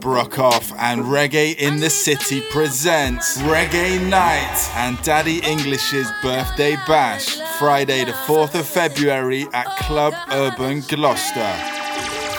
Brockhoff and Reggae in the City presents Reggae Night and Daddy English's birthday bash, Friday the 4th of February at Club Urban Gloucester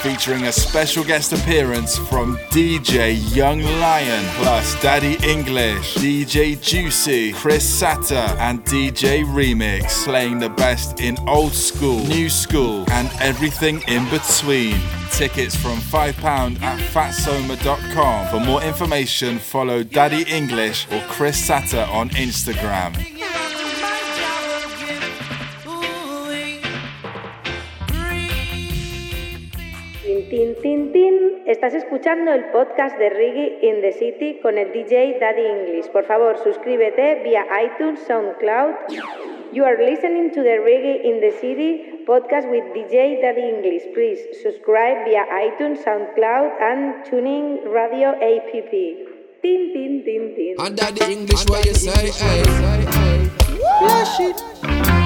featuring a special guest appearance from DJ Young Lion, plus Daddy English, DJ Juicy, Chris Satter, and DJ Remix, playing the best in old school, new school, and everything in between. Tickets from £5 at fatsoma.com. For more information, follow Daddy English or Chris Satter on Instagram. Tin, tin, tin. Estás escuchando el podcast de Reggae in the City con el DJ Daddy English. Por favor, suscríbete vía iTunes, SoundCloud. You are listening to the Reggae in the City podcast with DJ Daddy English. Please subscribe via iTunes, SoundCloud, and Tuning Radio app. Tin, tin, tin, tin. And Daddy English, what you say? Hey, Flash it.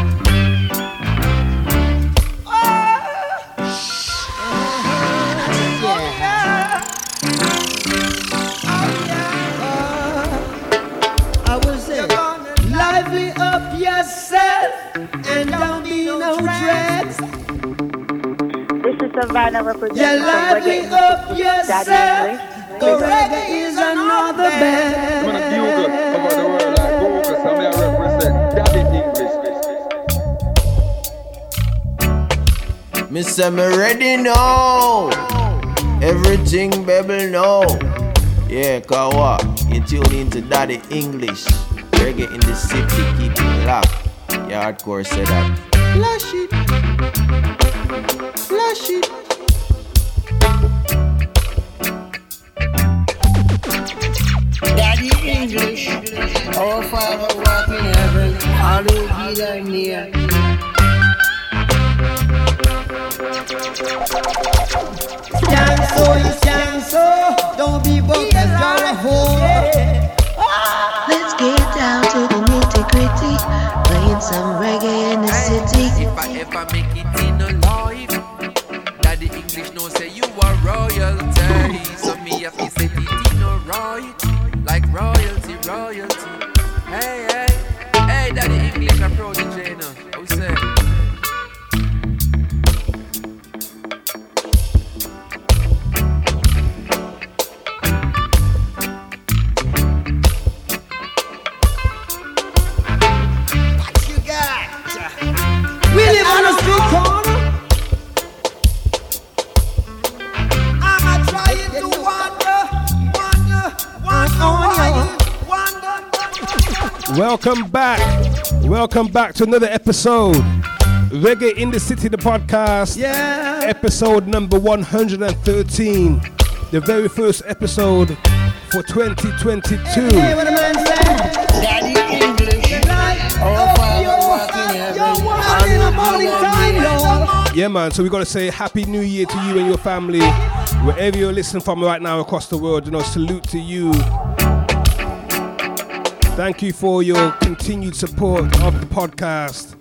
And don't be no dread. This is Savannah representing you lively up yourself. The reggae is another bed. I'm Google about the world like Google, so I represent Daddy English. Me say me ready now. Everything baby know. Yeah, Kawa, you tune into Daddy English. Reggae in the city, keep it locked. Yeah, hardcore say that. Flash it. Flash it. Daddy English, our Father walk in heaven, hallowed be thy name. Stand so, you stand so, don't be broke as you're a whore. Some reggae in the city. If I ever make it in a life, Daddy English no say you are royalty. Welcome back. Welcome back to another episode. Reggae in the City, the podcast. Yeah. Episode number 113. The very first episode for 2022. Hey, what a man. Daddy English, our Father walk in heaven, You're in the morning time, Lord. Yeah, man. So we got to say Happy New Year to you and your family. Wherever you're listening from right now across the world, you know, salute to you. Thank you for your continued support of the podcast.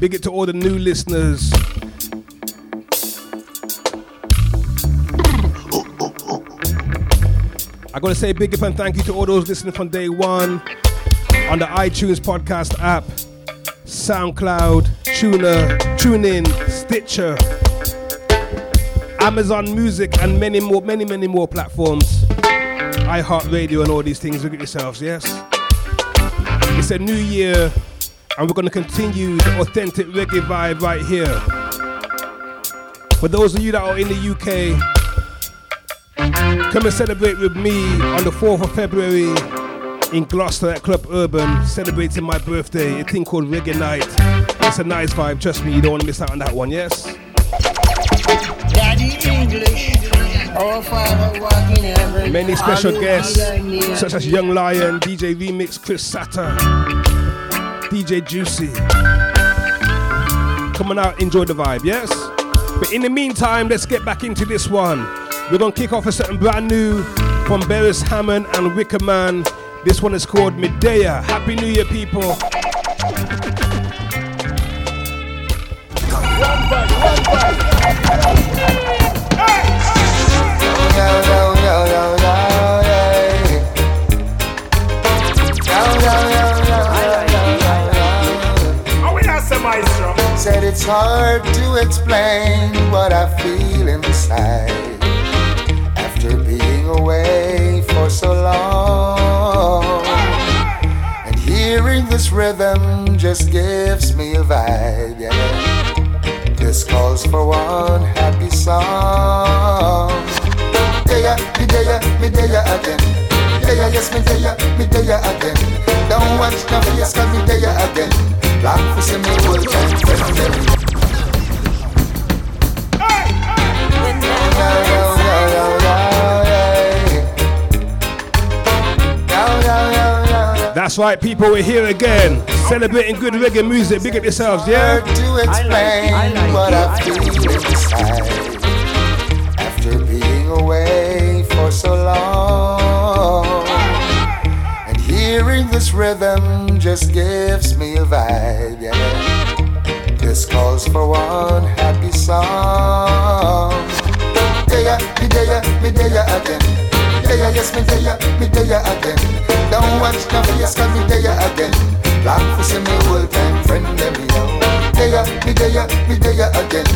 Big it to all the new listeners. I gotta say big up and thank you to all those listening from day one on the iTunes podcast app, SoundCloud, Tuner, TuneIn, Stitcher, Amazon Music, and many more, many, many more platforms. iHeartRadio and all these things. Look at yourselves, yes? It's a new year, and we're gonna continue the authentic reggae vibe right here. For those of you that are in the UK, come and celebrate with me on the 4th of February in Gloucester at Club Urban, celebrating my birthday, a thing called Reggae Night. It's a nice vibe, trust me, you don't want to miss out on that one, yes? Daddy English, Many special guests, such as Young Lion, DJ Remix, Chris Satter, DJ Juicy. Come on out, enjoy the vibe, yes? But in the meantime, let's get back into this one. We're gonna kick off a certain brand new from Beres Hammond and Wickerman. This one is called Medea. Happy New Year, people. Yo, yo, Said it's hard to explain what I feel inside after being away for so long. And hearing this rhythm just gives me a vibe, yeah. This calls for one happy song. Yeah, me there, me there again. Yeah, yes, me there, me there again. Don't watch no face, cause me there again. Long for see me old time friend. That's right, people, we're here again. Celebrating good reggae music. Big up yourselves, yeah? Hard to explain what I feel inside so long. And hearing this rhythm just gives me a vibe, yeah. This calls for one happy song. Yeah, me there, me there again. Yeah, yes, me there, me there again. Don't watch no face, cause me there again. Long for see me old time friend, let me know. Yeah, me there, me there again.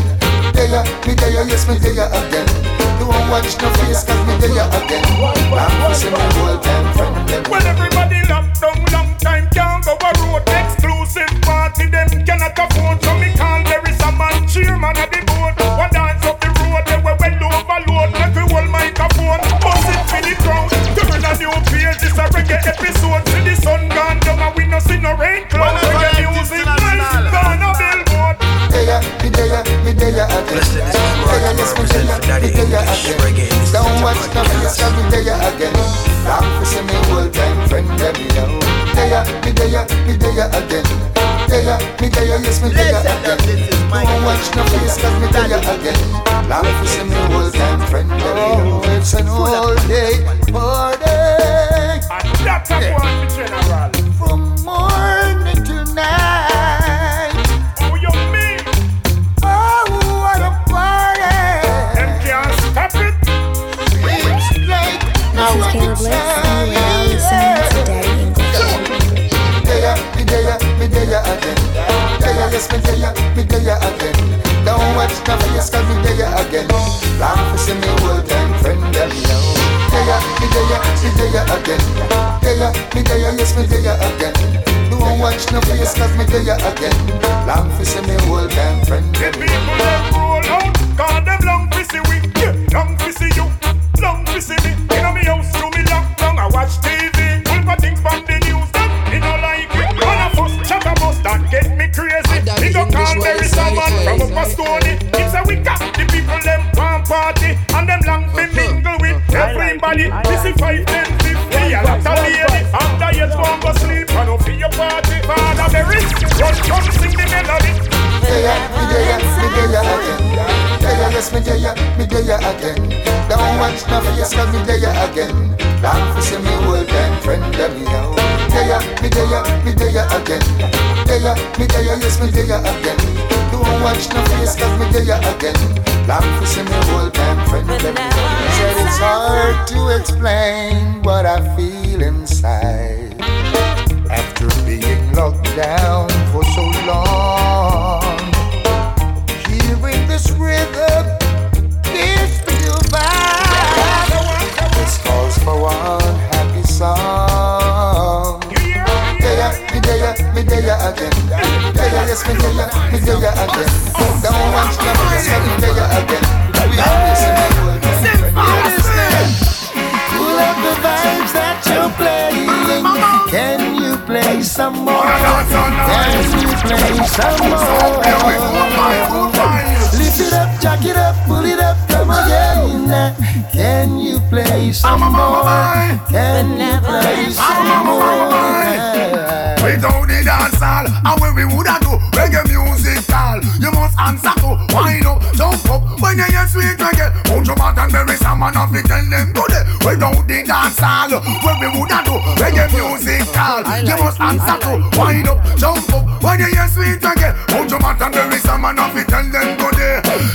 Yeah, me there, yes, me there again. Don't watch no face, cause me there again. Long for see me old time friend, let me. Well, everybody locked down, long time can't go a road. Exclusive party, them cannot afford. So me call there is a man, chairman of the board. One dance up the road, they were well overload. Like we hold microphone, bust it for the crowd. Turn a new page, it's a reggae episode. See the sun gone down and we no see no rain cloud. Reggae music, face, cause me there again. Long for see me old time friend, let me know. There, me there, me there again. There, me there, yes, me there again. Don't watch no face, cause me there again. Long for see me old time friend, let me know. It's an all day party. There, again. Don't watch no face, cause me there again. Long for see me old time friend, them know. There, me there, me there again. There, me there, yes, me there again. Don't watch no face, cause me there again. Long for see me old time friend, them People a stony. Say we got the people them one party and them long to mingle with everybody. This is five, ten, fifty, a lot of lady. After you go go sleep, I don't feel your party. Father Barry, run come sing the melody. me there, me there again. There, yes, me there, me there again. Don't watch no face, cause me there again. Long for see me old time friend, let me know. There, me there, me there again. There, me there, yes, me there again. Don't watch no face, cause me there again. Long for see me old time friend, know. Said it's hard to explain what I feel inside after being locked down for so long. Hearing this rhythm gives me vibe. This calls for one happy song. Yes, me there, me there again. Don't want to know this, me there again. We are Pull up the vibes that you're playing. Can you play some more? Can you play some more? Lift it up, jack it up, pull it up, come again. Can you play some more? Can you play some more? Without the dance hall, and when we woulda do reggae music call, you must answer to wind up, jump up. When you hear sweet reggae, put your mouth and bury some man off it, tell them to the Without the dance hall, when we woulda do reggae music call, you must answer to wind up, jump up. When you hear sweet reggae, put your mouth and bury some man off it, tell them to the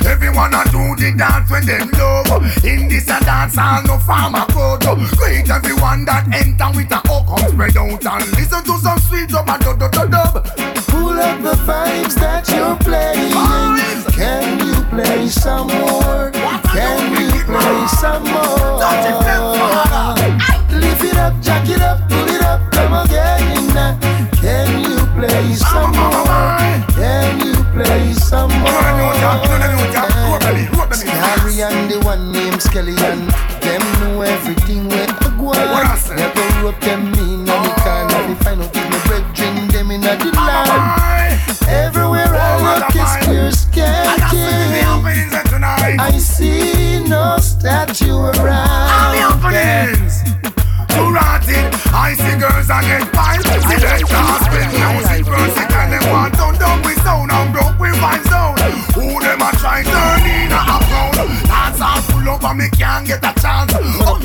Everyone a do the dance when them love. In this a dance hall, no farmer crowd. Greet everyone that enter with a hook spread out and listen to some sweet dub and dub dub dub dub. Pull up the vibes that you're playing. Can you play some more? Can you play some more? Lift it up, jack it up, pull it up, come again. Can you play some more? Can you play some more? Scary and the one named Skelly and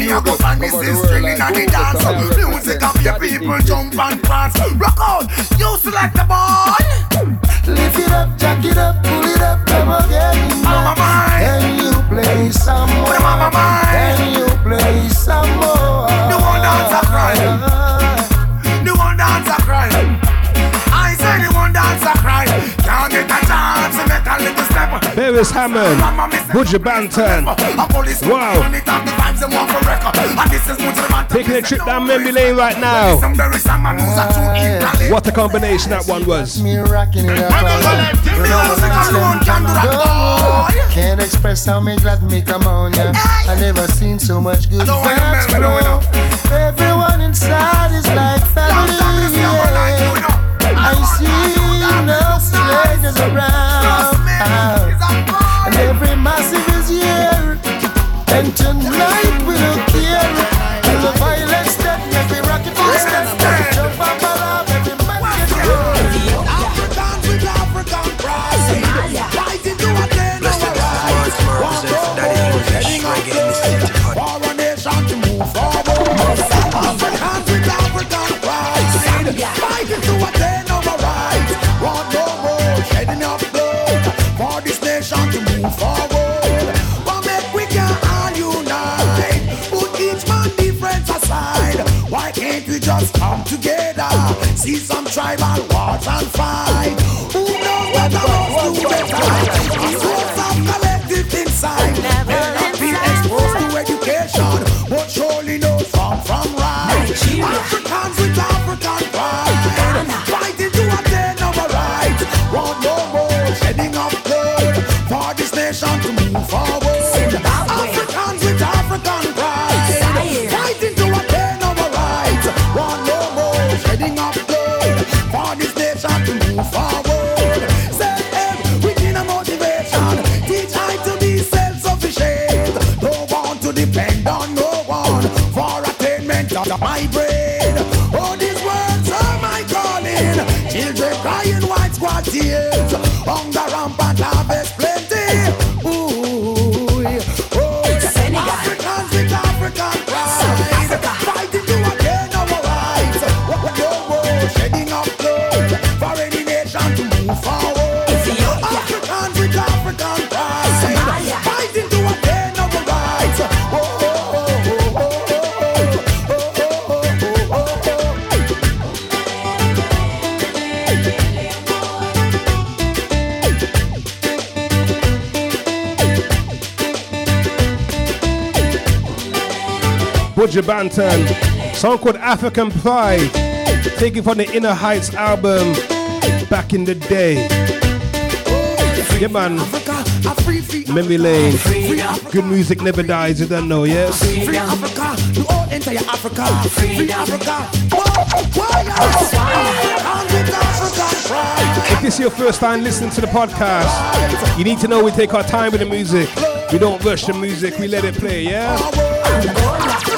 me a go find me this string in the dance. Music of your people jump and prance. Rock out, you select the boy. Lift it up, jack it up, pull it up, come again. Step. Beres Hammond, Buju Banton. Wow. Taking a trip down memory lane right now. What a combination that one was. Me rocking it up all Can't express how me glad me come on, yeah. I never seen so much good vibes flow. Everyone inside is like family, yeah. I see no strangers around. And every massive is here. And tonight we don't forward. Make we can all unite? Put each difference aside. Why can't we just come together? See some tribal wars and fight. Who knows what the do? yeah. Buju Banton, song called African Pride, taken from the Inna Heights album back in the day. Yeah, man. Memory Lane. Good music never dies, you don't know, yes? Free Africa, to all entire Africa. Free Africa. Africans with African pride. If this is your first time listening to the podcast, you need to know we take our time with the music. We don't rush the music, we let it play, yeah?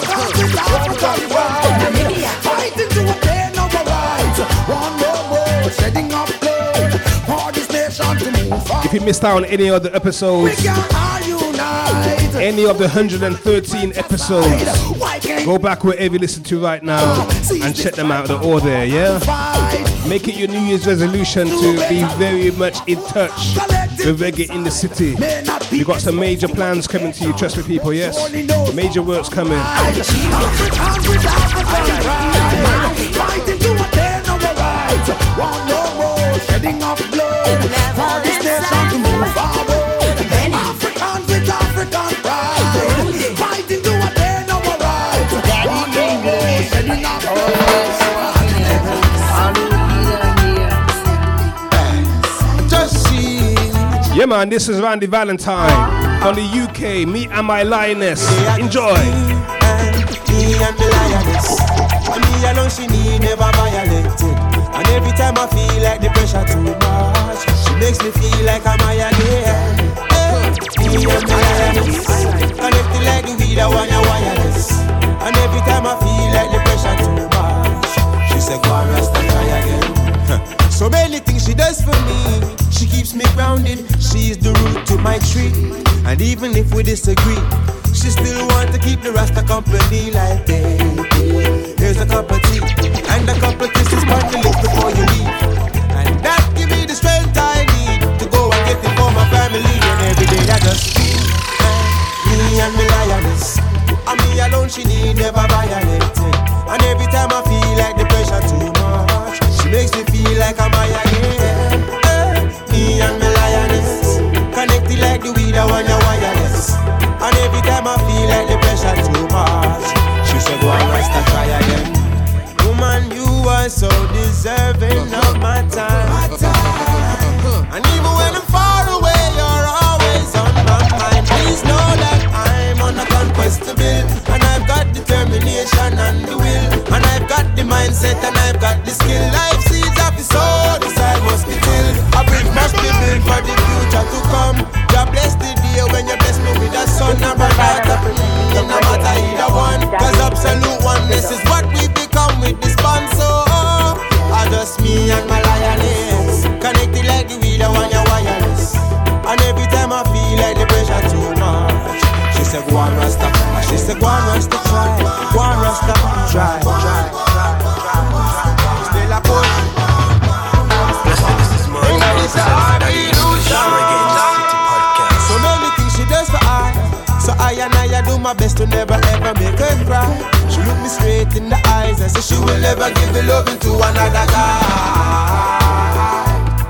If you missed out on any of the episodes, any of the 113 episodes, go back wherever you listen to right now and check them out. They're all there, yeah? Make it your New Year's resolution to be very much in touch with reggae in the city. We got some major plans coming to you, trust me, people, yes? Major works coming. This to move forward. Yeah, man, this is Randy Valentine from the UK. Me and my lioness. Enjoy. Me and the lioness. Me alone, she need never violated. And every time I feel like the pressure too much, she makes me feel like I'm high again. Me and the lioness. Connected like the weed, I want your wireless. And every time I feel like the pressure too much, she said, go and rest and try again. so many things she does for me. She keeps me grounded. She is the root to my tree. And even if we disagree, she still want to keep the Rasta company like baby. Here's a cup of tea and a couple of kisses on the lips before you leave. And that give me the strength I need to go and get it for my family. And every day I just feel me and me lioness. And me alone, she need never violated. And every time I feel like the feel like I'm high again. Me and me lioness, connected like the weed I want your wireless. And every time I feel like the pressure too much, she said go and rest and try again. Woman, you are so deserving of my time. And even when I'm far away, you're always on my mind. Please know that I'm on a conquest to build. And I've got determination and the will. And I've got the mindset and I've got the skill. Life seeds must for the future to come. God bless the day when you bless me with a son or a daughter. No matter either one. Cause absolute oneness is what we become with this bond. So, I just me and my lioness. Connected like the I want your wireless. And every time I feel like the pressure too much, she said, go on, Rasta. She said, go on, never ever make her cry. She look me straight in the eyes and say she will never give the loving to another guy.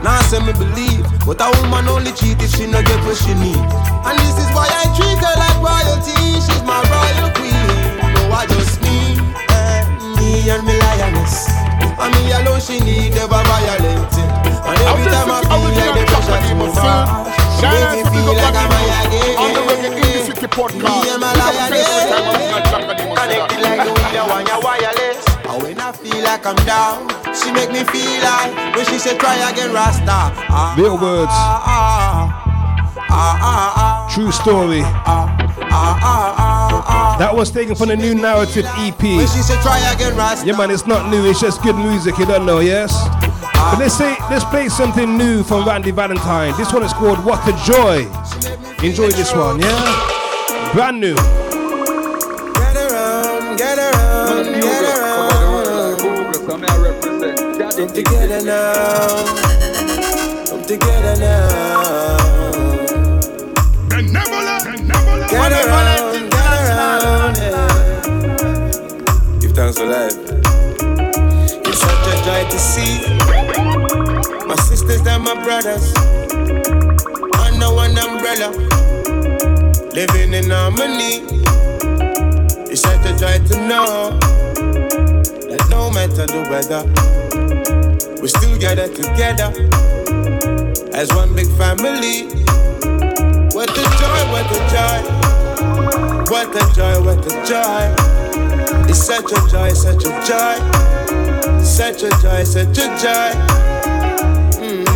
Now I say me believe, but a woman only cheat if she no get what she need. And this is why I treat her like royalty. She's my royal queen. No, I just me, eh, me and me lioness. And me alone she need never violate it. And every time I feel like the pressure too much, she make me feel like I'm high again. Me and my lioness, connected like the weed, I want wireless. And when I feel like I'm down, she make me feel like when she say try again, Rasta. Ah, Real words. Ah, ah, ah, True story. That was taken from the new narrative EP. When she say try again, Rasta. Yeah, man, it's not new, it's just good music, you don't know, yes? But let's say let's play something new from Randy Valentine. This one is called What a Joy. Enjoy this one, yeah? Brand new. Get around, get around, get around. Come together now. Come together now. Get around, get around, yeah. Give thanks for life. It's such a joy to see my sisters and my brothers under one umbrella, living in harmony. It's such a joy to know that no matter the weather, we still gather together as one big family. What a joy, what a joy. What a joy, what a joy. It's such a joy, such a joy. Such a joy, such a joy. Mm.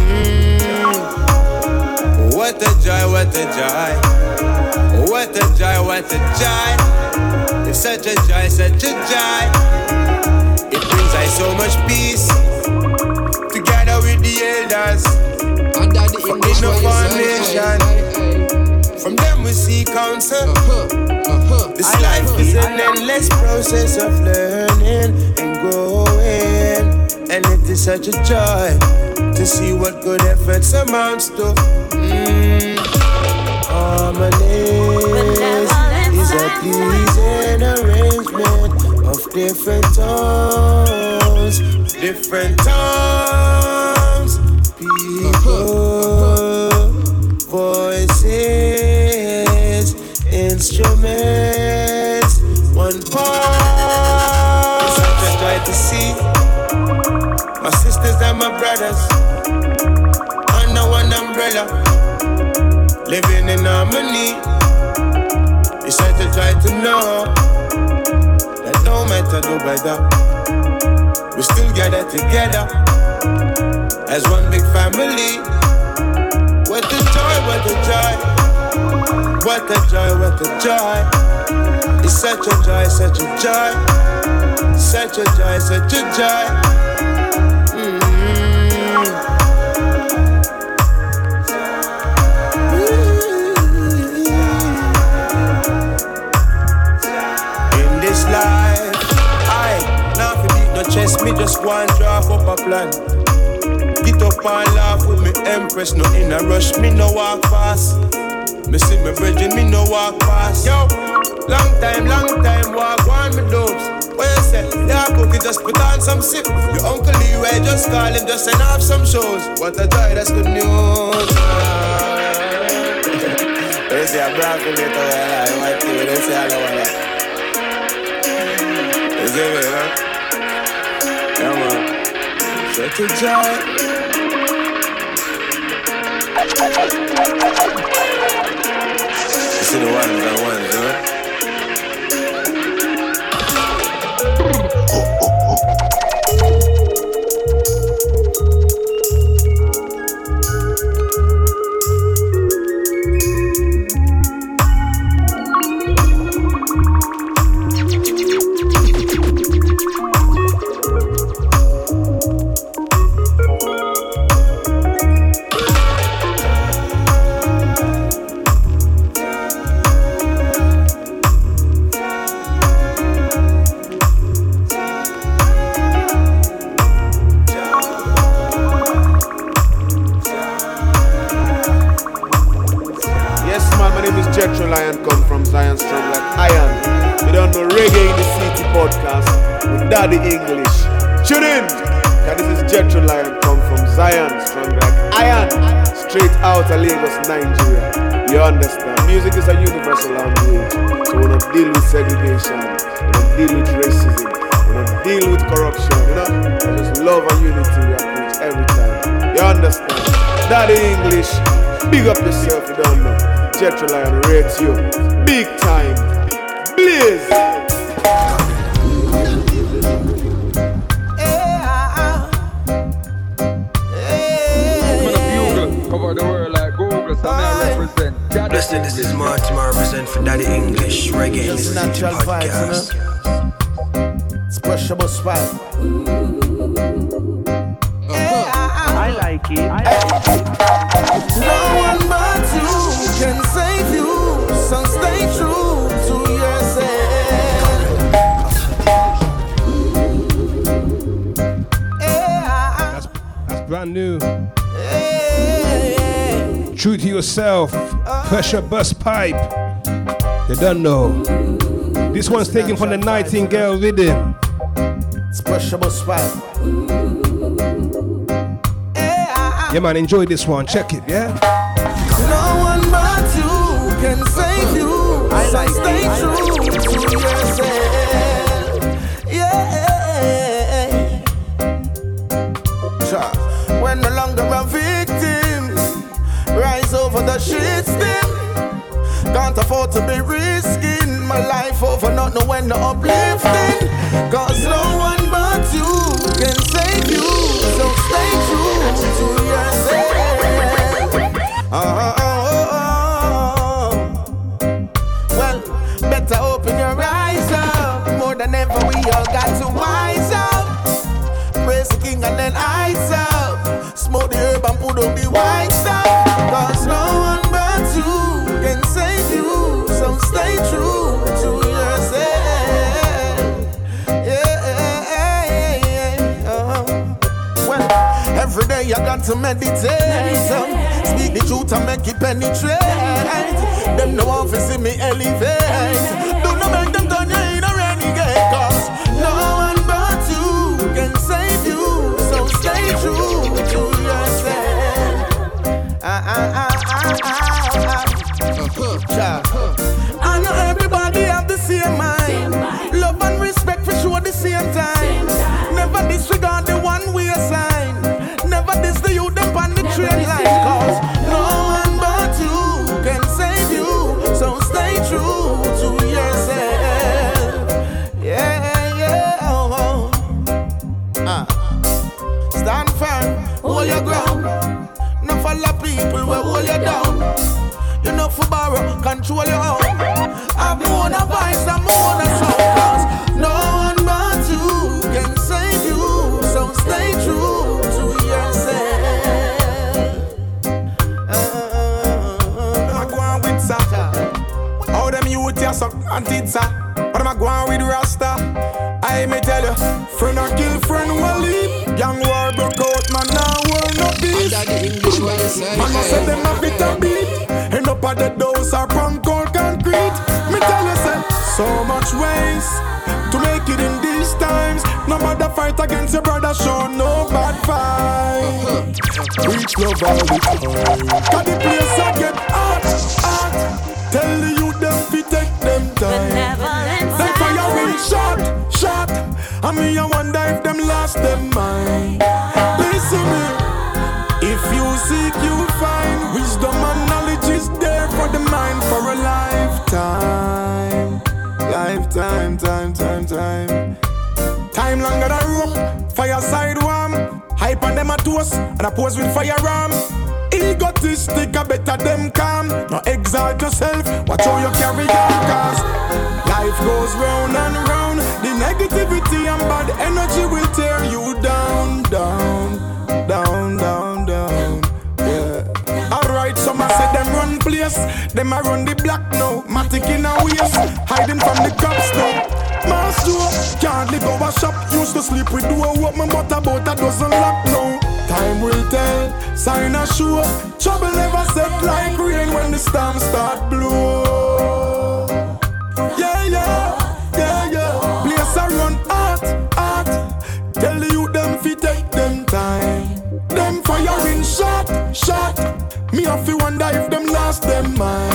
What a joy, what a joy. What a joy, what a joy. It's such a joy, such a joy. It brings us so much peace. Together with the elders. Under the English you foundation. From them we see counsel. This life is an endless process of learning and growing. And it is such a joy to see what good efforts amounts to. Mm. Harmonies. Is a pleasing arrangement of different tones, different tones, people, voices, instruments, one part. It's such a joy to see. My sisters and my brothers under one umbrella, living in harmony. You said to try to know that no matter the weather, we still gather together as one big family. What a joy, what a joy, what a joy, what a joy. It's such a joy, such a joy, such a joy, such a joy. Beat me just one draft up a plan. Get up and laugh with me empress, no in a rush, me no walk fast. Me see me brethren, me no walk fast. Yo, long time, long time, walk on me dopes. What you say? Yeah, cookie, just put on some sip. Your uncle Leeway, just call him, just send off some shows. What a joy, that's good news. They say I'm black in it, I like you. They say I don't want that. You see me, huh? Come on. Such a. You see the ones and ones, huh? You Reggae in the City podcast with Daddy English. Tune in, this is Jetro Lion, come from Zion Strong like Iron. Straight out of Lagos, Nigeria. You understand? Music is a universal language. So we don't deal with segregation, we don't deal with racism, we don't deal with corruption, you know? I just love and unity we preach every time. You understand? Daddy English, big up yourself, you don't know. Jetro Lion rates you big time. Blaze. Man, a bugle cover the world like Google, so I represent. Listen, this is Martin, I represent for Daddy English, Reggae in the City natural vibes, podcast. Special spot. I like it. No one but you can save you, New. True to yourself. Pressure bus pipe. You don't know. This one's taken from the Nightingale rhythm. It's pressure Special spot. Yeah, man, enjoy this one. Check it, yeah? No one but you can not knowing meditate. Speak the truth and make it penetrate. Them no to see me Man, I said them a bit a beat. End up at the doors or punk cold concrete. Me tell you, say, so much ways to make it in these times. No matter fight against your brother, show no bad fight. Reach love all the time. Cause the place I get hot, hot. Tell the youth them fi take them time. Them firing shot, shot. I mean, I wonder if them lost them mind. Listen me. You seek, you find wisdom and knowledge is there for the mind for a lifetime. Lifetime, time, time, time. Time longer than rope, fireside warm. Hype on them a toast, and a pose with firearm. Egotistic, I better them calm. No exalt yourself, watch how you carry on, cause life goes round and round. The negativity and bad energy will them a run the block now. Matic in a waist, hiding from the cops now. Joe, can't live our shop. Used to sleep with door open, but about a dozen lock now. Time will tell, sign a show. Trouble never set like rain when the storm start blow. Have to wonder if them lost them mind.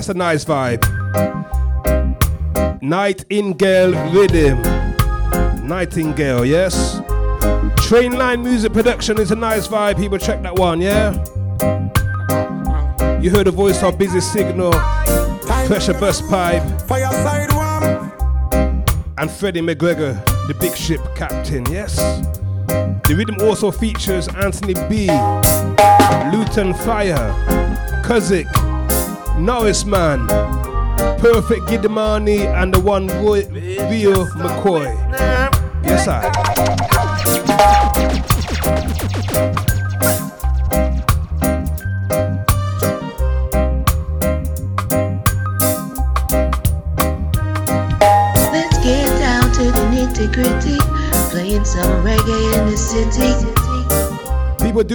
That's a nice vibe. Nightingale Rhythm. Nightingale, yes. Trainline Music Production is a nice vibe. People check that one, yeah? You heard the voice of Busy Signal, Pressure Busspipe, Fireside one. and Freddie McGregor, the big ship captain, yes? The rhythm also features Anthony B, Luton Fyah, Kuzik, Norris Man, Perfect Giddimani, and the one Roy, Rio McCoy. Yes, I.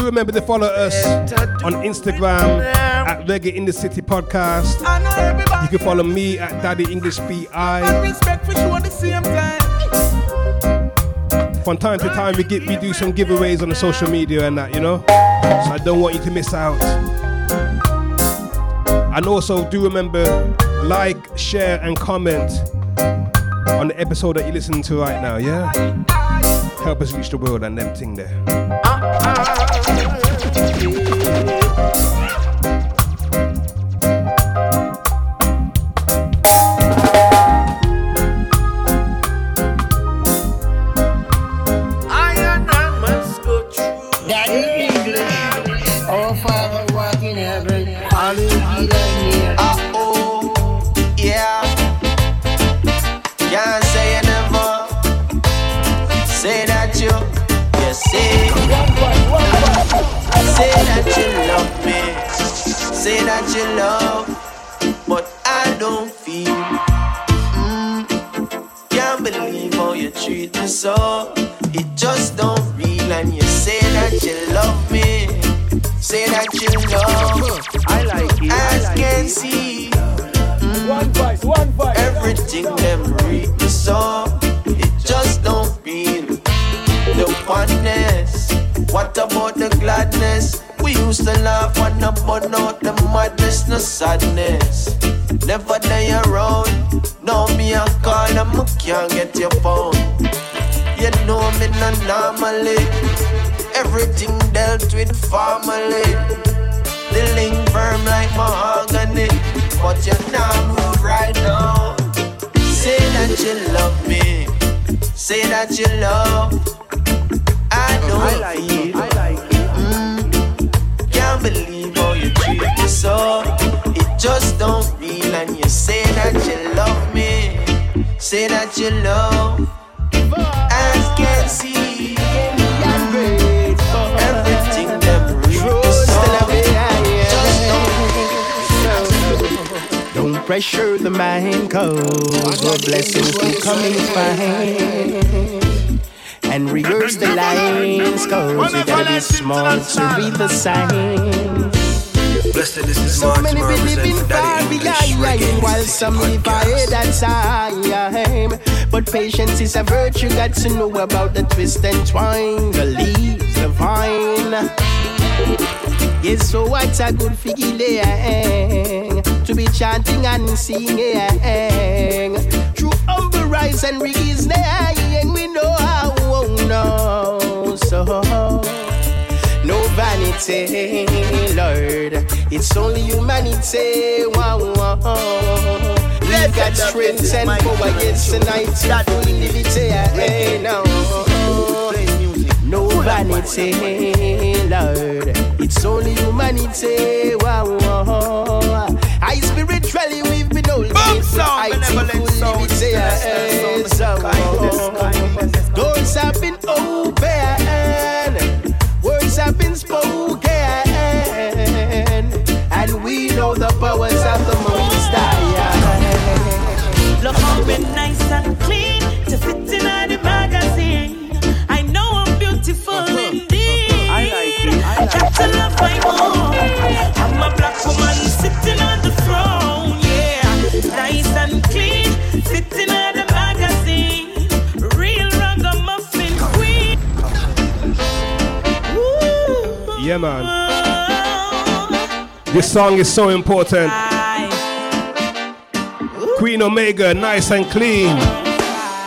do remember to follow us on Instagram at Reggae in the City Podcast. You can follow me at Daddy English BI. Respect for sure at the same time. From time to time, we get we do some giveaways on the social media and that, you know. So I don't want you to miss out. And also, do remember like, share, and comment on the episode that you're listening to right now. Yeah, help us reach the world and them thing there. Yeah. You treat me so. It just don't feel, and you say that you love me. Say that you love. I like it. As can see. One voice, one voice. Everything them read me so. It just don't feel the oneness. What about the gladness? We used to laugh and not burn out the madness, no sadness. Never day around. Now me a call and I can't get your phone. You know me no normally. Everything dealt with family. The link firm like mahogany. But you're not move right now. Say that you love me. Say that you love. I don't I like feel. Believe how you treat me so. It just don't feel. And you say that you love me. Say that you love. As can see. Everything them read me so. Don't pressure the mind, cause the blessings keep coming fine. And reverse the lines, cause you gotta be smart to read the signs. Blessed, this is So Martin many Martin be living for Daddy English while some live ahead and time. But patience is a virtue, got to know about the twist and twine, the leaves, the vine. Yes, so what's a good feeling to be chanting and singing vanity, Lord. It's only humanity. Wow, wow. We've got strength and power, yes, tonight. That will liberty, eh, no. No vanity, Lord. It's only humanity. Wow, wow. I spiritually we've been old. Boom sound, benevolent sound, yes, Doors have been open, words have been spoken, and we know the powers of the Most High. Look how we nice and clean to fit in the magazine. I know I'm beautiful uh-huh. indeed. I like it. I got to love my own. I'm a black woman Yeah, man. This song is so important. Queen Omega, nice and clean.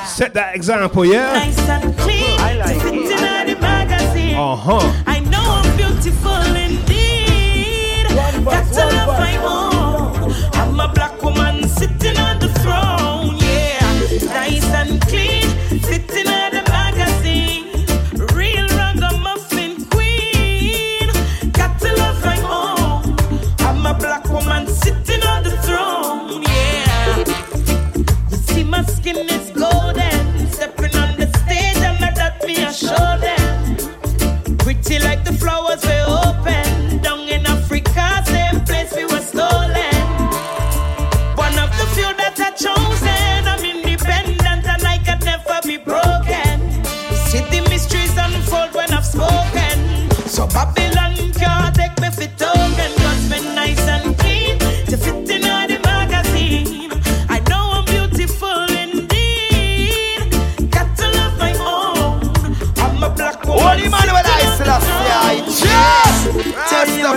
Set that example, yeah? Nice and clean. I like sitting in the magazine. Uh huh. I know I'm beautiful indeed. Got to love my own. I'm a black woman sitting on looking at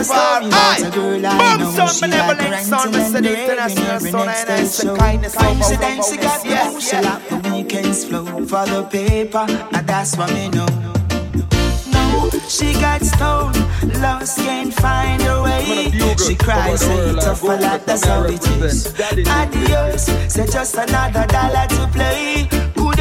Tell you a story about a girl I Boom, know. son, She benevolent like son, grinding Mr. and International raving son, every and next I say show. kindness over Coincidence, she over got over. the Yeah, moves. She yeah. like the weekends flow for the paper, and that's what me know. No, she got stoned, lost, can't find her way. She cries, say tough a lot, that's how it is. Adios, say just another dollar to play.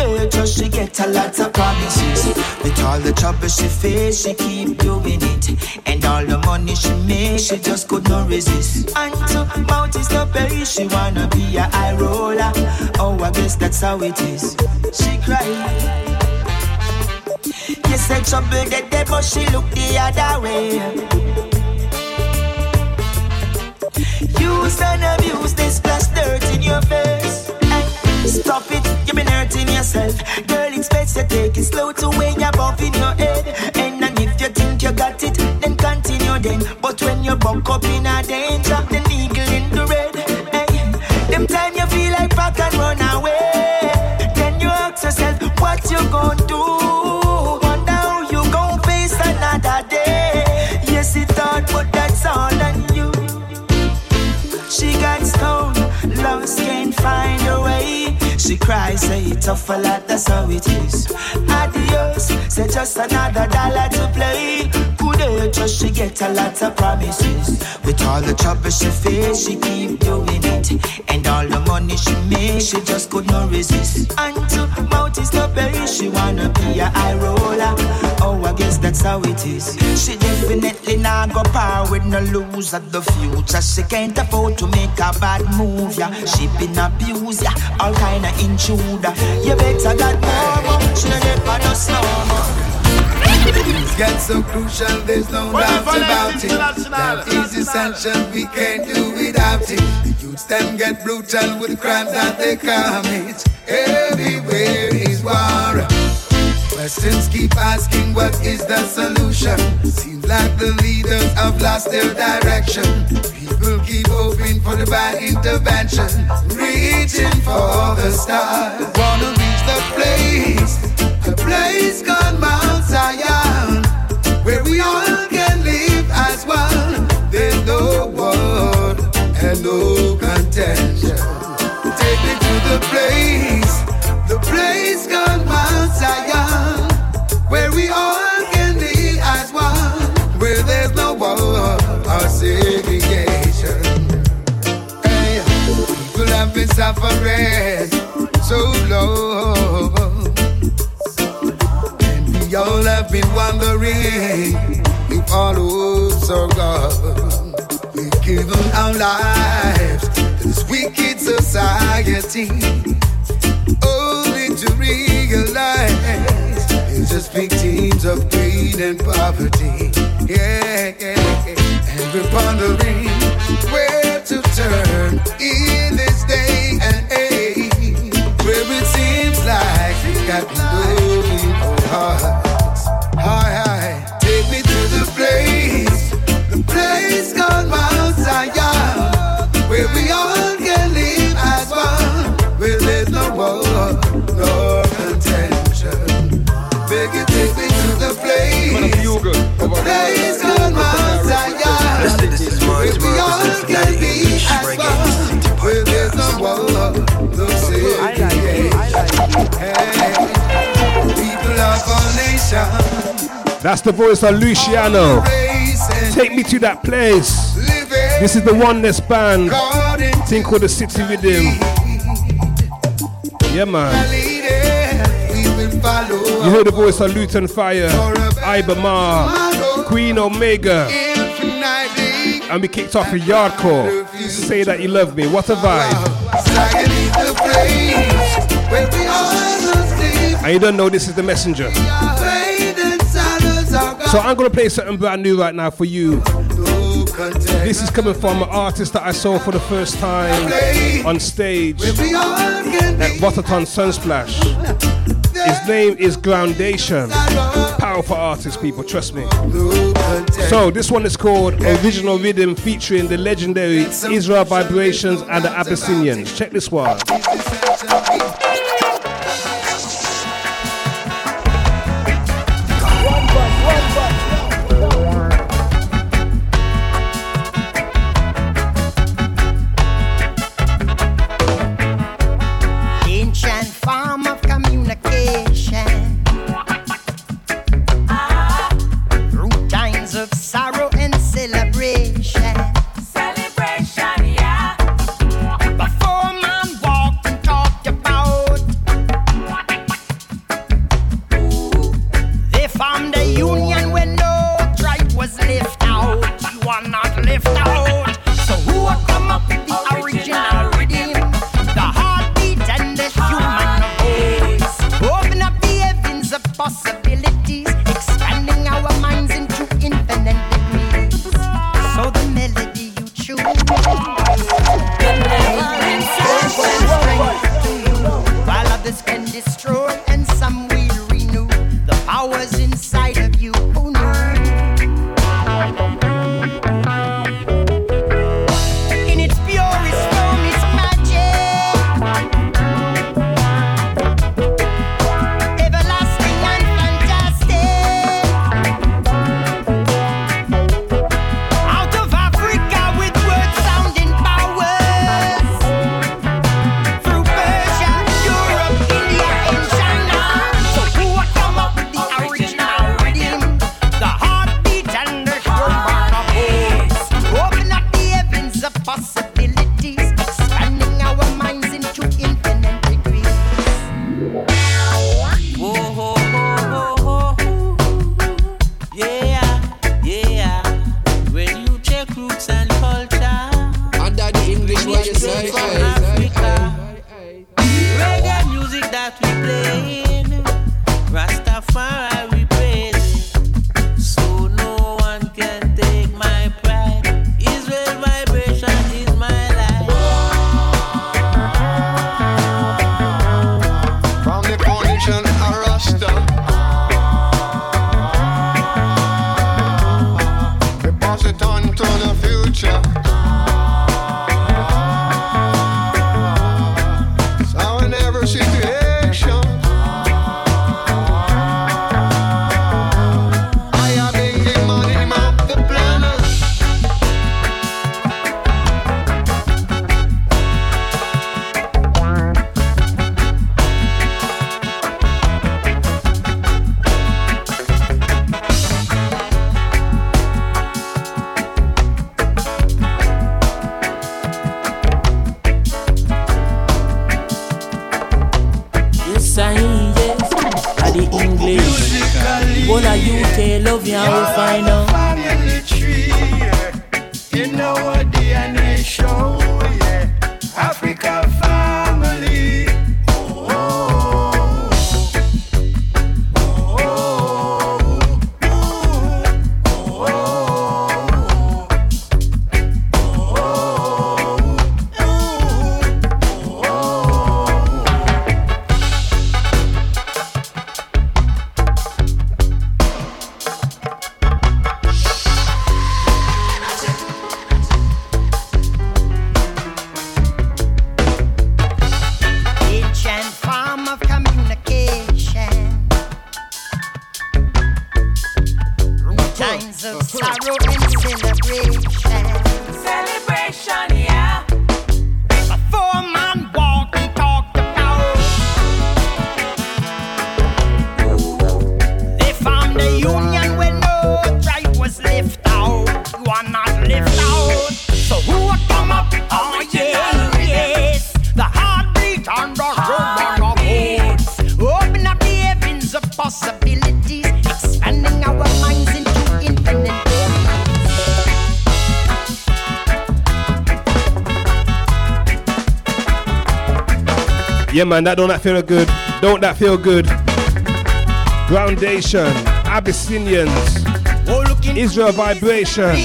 Day, just she get a lot of promises. With all the trouble she face, she keep doing it. And all the money she make, she just could not resist. And to mouth is the pay, she wanna be a high roller. Oh, I guess that's how it is. She cried. You said trouble that day, but she look the other way. Use and abuse this splash dirt in your face. Stop it, you've been hurting yourself. Girl, it's best to take it slow to when you're bumping your head. And then if you think you got it, then continue then. But when you buck up in a danger, the eagle in the red. Hey, them time you feel like back and run away. Then you ask yourself, what you gonna She cries, say it's tough a lot, that's how it is. Adios, say just another dollar to play. Just she get a lot of promises. With all the trouble she face, she keep doing it. And all the money she make, she just could not resist. To mouth is the pay, she wanna be a high roller. Oh, I guess that's how it is. She definitely not go par with no lose at the future. She can't afford to make a bad move, yeah. She been abused, yeah. All kind of intruder. You better got more. She get no slow Things get so crucial, there's no doubt about it. That is essential, we can't do without it. The youths them get brutal with the crimes that they commit. Everywhere is war. Questions keep asking, what is the solution? Seems like the leaders have lost their direction. People keep hoping for divine intervention, reaching for the stars. Wanna reach the place, place called Mount Zion, where we all can live as one. There's no war and no contention. Take me to the place, the place called Mount Zion, where we all can live as one, where there's no war or segregation. Hey, people have been suffering have been wondering if all hopes are gone. We've given our lives to this wicked society, only to realize it's just victims of greed and poverty. Yeah, yeah, yeah. and we're pondering where to turn in this day and age, where it seems like we got no That's the voice of Luciano. Take me to that place. This is the Oneness Band. Thing called the City Rhythm. Yeah, man. You heard the voice of Luton Fyah, Ibama, Queen Omega. And we kicked off with Yaadcore. Say that you love me. What a vibe. and you don't know this is the messenger. So I'm gonna play something brand new right now for you. This is coming from an artist that I saw for the first time on stage at Rototom Sunsplash. His name is Groundation. Powerful artist, people, trust me. So this one is called Original Rhythm featuring the legendary Israel Vibrations and the Abyssinians. Check this one. One of you tell love you and will find out. man, that don't that feel good? Don't that feel good? Groundation, Abyssinians, Israel Vibration,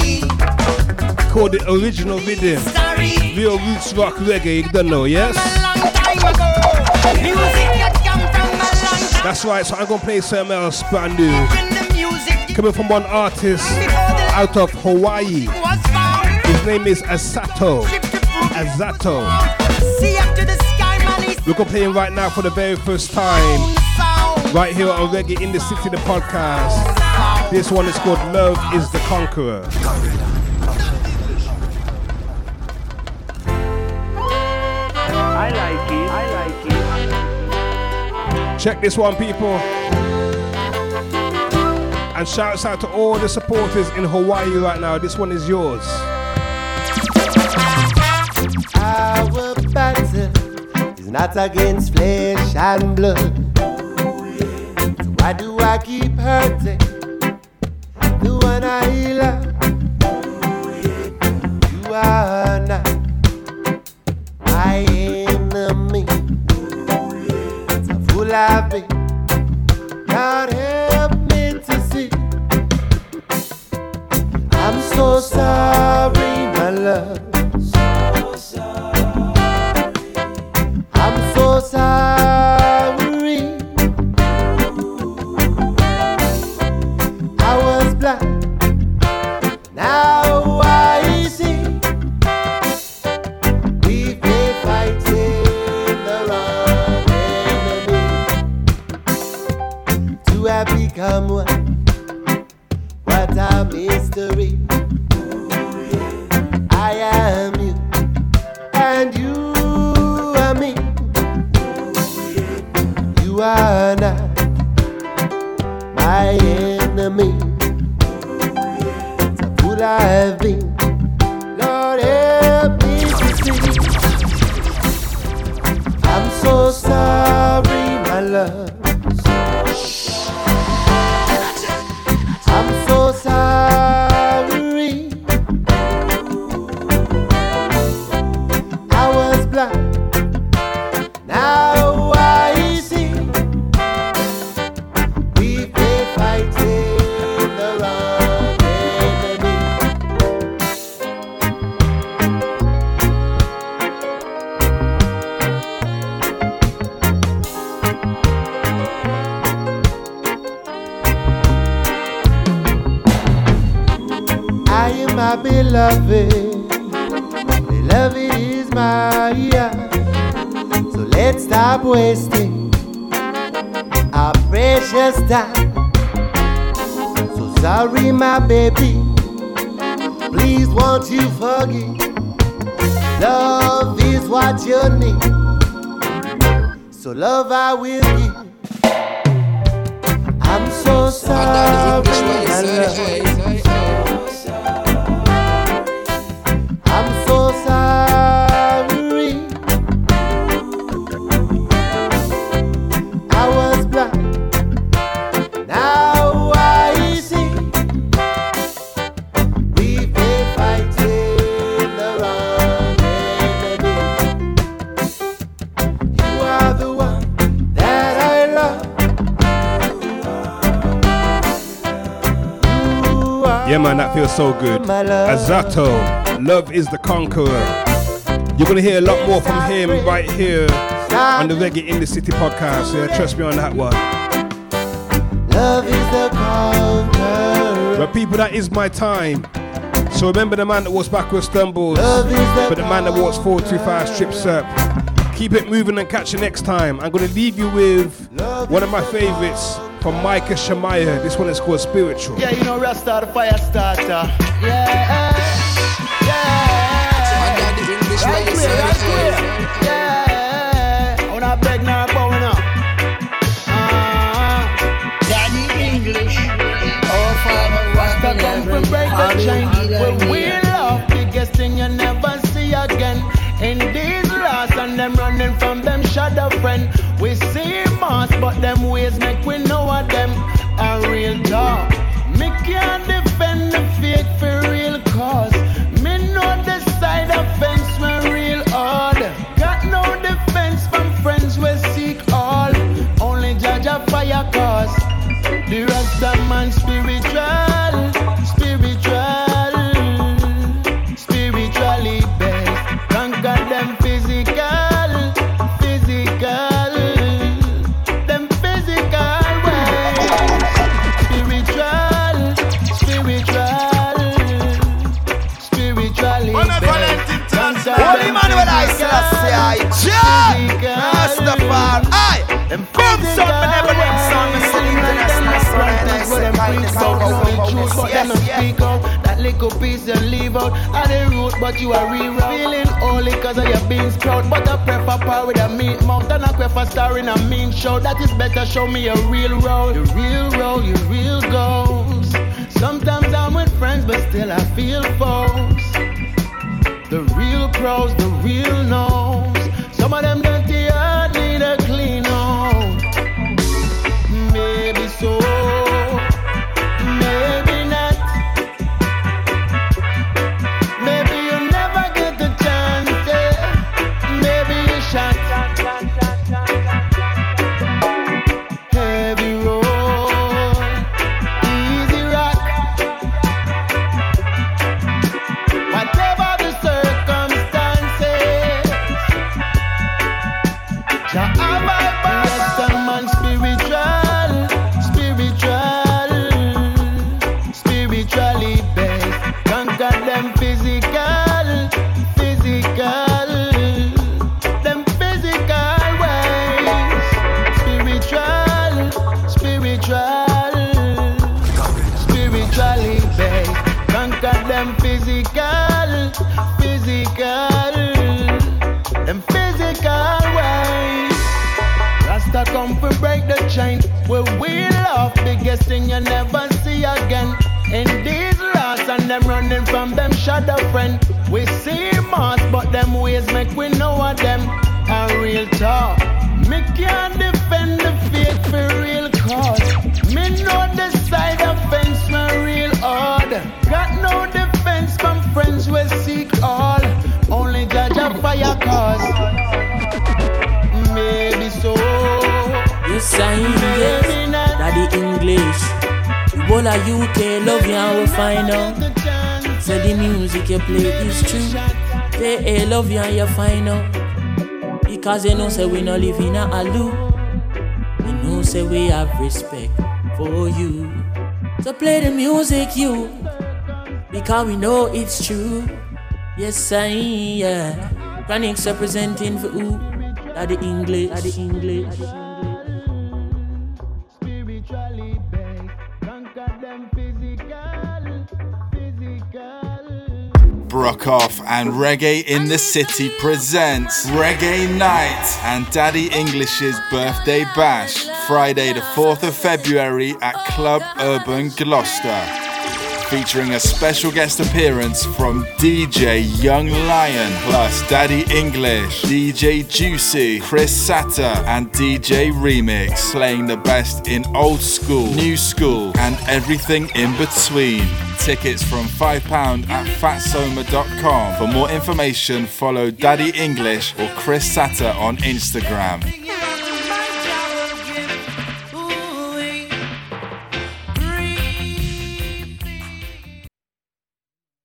called the original rhythm. Real roots rock reggae, you don't know, yes? That's right, so I'm gonna play something else brand new. Coming from one artist out of Hawaii. His name is Asato. Asato him right now for the very first time. Right here on Reggae in the City, the podcast. This one is called Love is the Conqueror. I like it. I like it. Check this one, people. And shouts out to all the supporters in Hawaii right now. This one is yours. Our battle is not against flesh and blood. Why do I keep hurting the one I love? You are not my enemy. It's a fool I've been. God help me to see. I'm so sorry, my love. So You are not my enemy. A fool I have been. Lord, help me to see. I'm so sorry, will man, that feels so good. Azato, Love is the Conqueror. You're gonna hear a lot more from him right here on the Reggae in the City podcast. Yeah, trust me on that one. Love is the conqueror. But people, that is my time. So remember the man that walks backwards stumbles, but the man that walks forward too fast trips up. Keep it moving and catch you next time. I'm gonna leave you with one of my favorites from Micah Shemaiah. This one is called Spiritual. Yeah, you know Rasta the fire starter. Yeah, yeah. Right clear, right clear. Yeah. I wanna beg now, bowing up. Uh-huh. Daddy English. Oh, Father, Rasta come from break the chain. Them ways make we know of them. A real talk. Me can't defend the fake for real cause. Me know the side of fence when real hard. Got no defense from friends we seek all. Only judge a fire cause. The rest of man spiritual, Boom, son, me never them son, me son international son, and I say kindness out of truth, but them speak out. That little piece you leave out at the root, but you are real feeling holy cause of your beans sprout. But I prefer power with a meat mouth and I prefer star in a mean show. That is better, show me a real role, your real role, your real goals. Sometimes I'm with friends, but still I feel foes. The real pros, the real knows. Friend. We see mass, but them ways make we know of them. A real talk. Me can't defend the faith for real cause. Me know the side of fence, my real hard. Got no defense from friends we seek all. Only judge a fire cause. Maybe so. Yes, I yes. Daddy English. The whole of UK love you and we find out. Say the music you play is true. They eh, love you and you find out. Because they know say we no live in a alu. We know say we have respect for you. So play the music you. Because we know it's true. Yes, I yeah. Chronics representing for who? Daddy English. Daddy English. Brockhoff and Reggae in the City presents Reggae Night and Daddy English's birthday bash, Friday the 4th of February at Club Urban Gloucester. Featuring a special guest appearance from DJ Young Lion, plus Daddy English, DJ Juicy, Chris Satter, and DJ Remix, playing the best in old school, new school, and everything in between. Tickets from £5 at fatsoma.com. For more information, follow Daddy English or Chris Satter on Instagram.